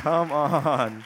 Come on.